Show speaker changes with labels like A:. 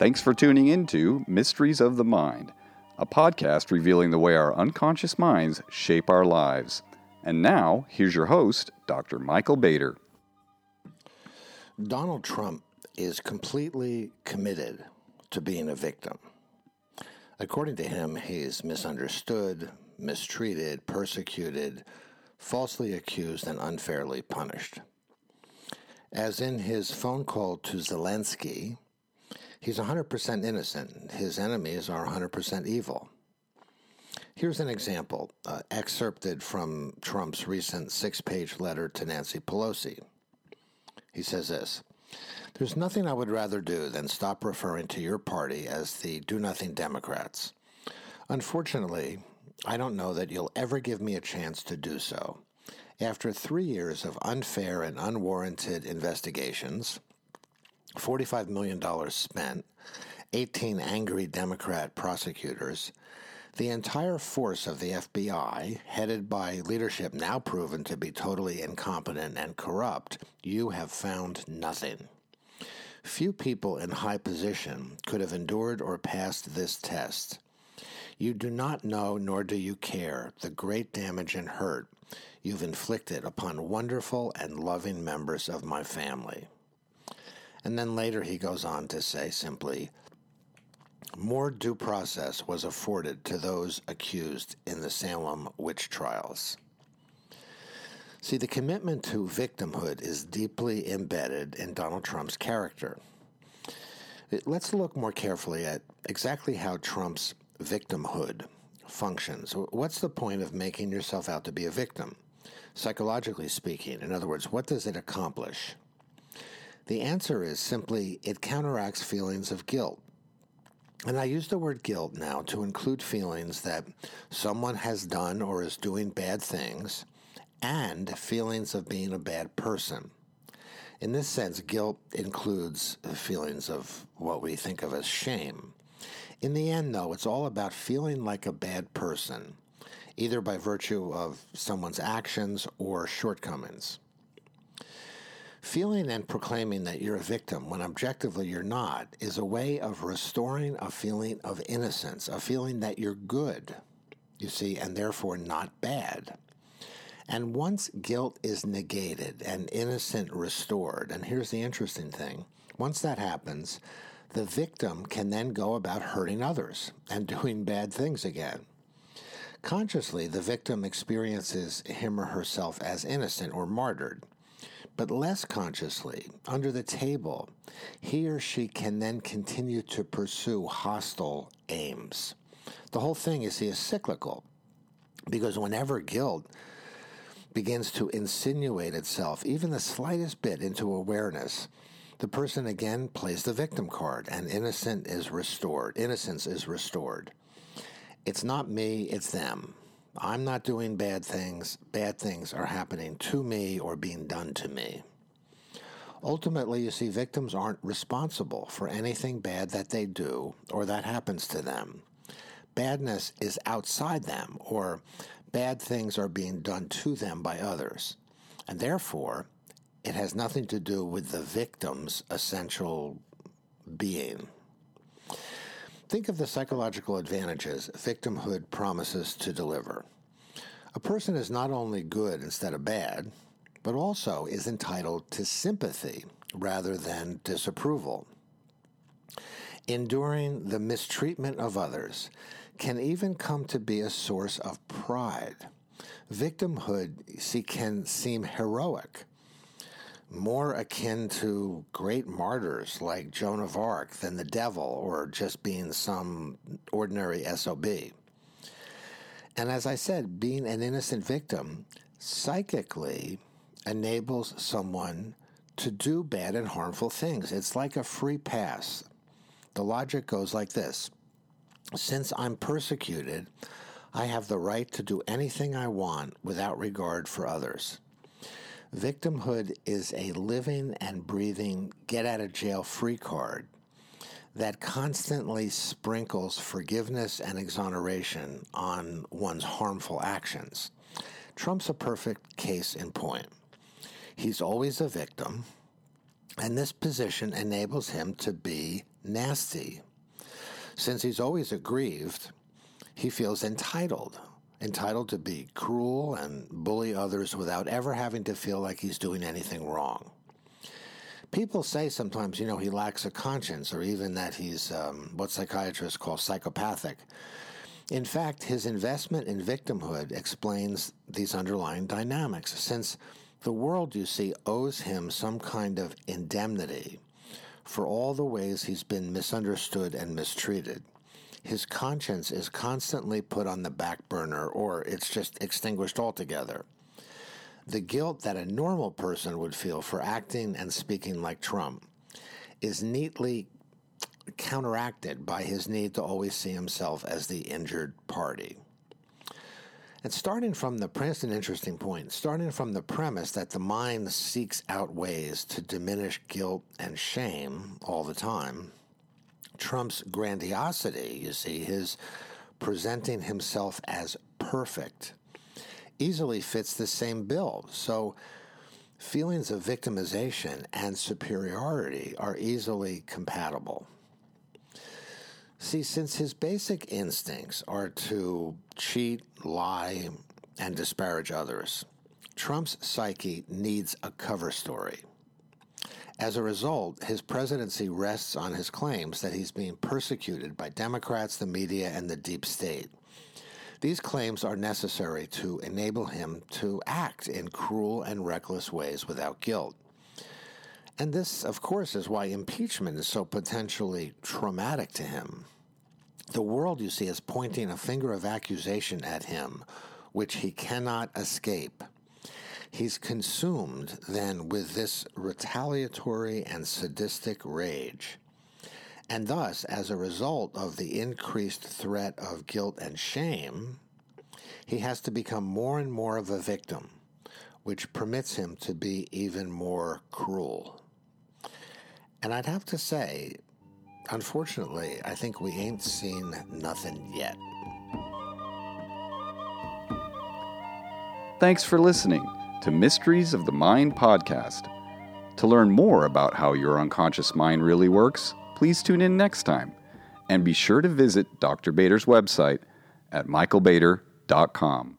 A: Thanks for tuning in to Mysteries of the Mind, a podcast revealing the way our unconscious minds shape our lives. And now, here's your host, Dr. Michael Bader.
B: Donald Trump is completely committed to being a victim. According to him, he's misunderstood, mistreated, persecuted, falsely accused, and unfairly punished. As in his phone call to Zelensky, he's 100% innocent. His enemies are 100% evil. Here's an example, uh, excerpted from Trump's recent six page letter to Nancy Pelosi. He says this There's nothing I would rather do than stop referring to your party as the do nothing Democrats. Unfortunately, I don't know that you'll ever give me a chance to do so. After three years of unfair and unwarranted investigations, $45 million spent, 18 angry Democrat prosecutors, the entire force of the FBI, headed by leadership now proven to be totally incompetent and corrupt, you have found nothing. Few people in high position could have endured or passed this test. You do not know, nor do you care, the great damage and hurt you've inflicted upon wonderful and loving members of my family. And then later he goes on to say simply, more due process was afforded to those accused in the Salem witch trials. See, the commitment to victimhood is deeply embedded in Donald Trump's character. Let's look more carefully at exactly how Trump's victimhood functions. What's the point of making yourself out to be a victim? Psychologically speaking, in other words, what does it accomplish? The answer is simply it counteracts feelings of guilt. And I use the word guilt now to include feelings that someone has done or is doing bad things and feelings of being a bad person. In this sense, guilt includes feelings of what we think of as shame. In the end, though, it's all about feeling like a bad person, either by virtue of someone's actions or shortcomings. Feeling and proclaiming that you're a victim when objectively you're not is a way of restoring a feeling of innocence, a feeling that you're good, you see, and therefore not bad. And once guilt is negated and innocent restored, and here's the interesting thing once that happens, the victim can then go about hurting others and doing bad things again. Consciously, the victim experiences him or herself as innocent or martyred. But less consciously, under the table, he or she can then continue to pursue hostile aims. The whole thing, you see, is cyclical because whenever guilt begins to insinuate itself, even the slightest bit, into awareness, the person again plays the victim card and innocent is restored. Innocence is restored. It's not me, it's them. I'm not doing bad things. Bad things are happening to me or being done to me. Ultimately, you see, victims aren't responsible for anything bad that they do or that happens to them. Badness is outside them, or bad things are being done to them by others. And therefore, it has nothing to do with the victim's essential being. Think of the psychological advantages victimhood promises to deliver. A person is not only good instead of bad, but also is entitled to sympathy rather than disapproval. Enduring the mistreatment of others can even come to be a source of pride. Victimhood can seem heroic more akin to great martyrs like Joan of Arc than the devil or just being some ordinary SOB. And as I said, being an innocent victim psychically enables someone to do bad and harmful things. It's like a free pass. The logic goes like this Since I'm persecuted, I have the right to do anything I want without regard for others. Victimhood is a living and breathing get out of jail free card that constantly sprinkles forgiveness and exoneration on one's harmful actions. Trump's a perfect case in point. He's always a victim, and this position enables him to be nasty. Since he's always aggrieved, he feels entitled, entitled to be cruel and bully others without ever having to feel like he's doing anything wrong. People say sometimes, you know, he lacks a conscience or even that he's um, what psychiatrists call psychopathic. In fact, his investment in victimhood explains these underlying dynamics, since the world, you see, owes him some kind of indemnity for all the ways he's been misunderstood and mistreated. His conscience is constantly put on the back burner or it's just extinguished altogether. The guilt that a normal person would feel for acting and speaking like Trump is neatly counteracted by his need to always see himself as the injured party. And starting from the an interesting point, starting from the premise that the mind seeks out ways to diminish guilt and shame all the time, Trump's grandiosity, you see, his presenting himself as perfect, easily fits the same bill. So feelings of victimization and superiority are easily compatible. See, since his basic instincts are to cheat, lie, and disparage others, Trump's psyche needs a cover story. As a result, his presidency rests on his claims that he's being persecuted by Democrats, the media, and the deep state. These claims are necessary to enable him to act in cruel and reckless ways without guilt. And this, of course, is why impeachment is so potentially traumatic to him. The world, you see, is pointing a finger of accusation at him, which he cannot escape. He's consumed then with this retaliatory and sadistic rage. And thus, as a result of the increased threat of guilt and shame, he has to become more and more of a victim, which permits him to be even more cruel. And I'd have to say, unfortunately, I think we ain't seen nothing yet.
A: Thanks for listening to Mysteries of the Mind podcast. To learn more about how your unconscious mind really works, please tune in next time. And be sure to visit Dr. Bader's website at michaelbader.com.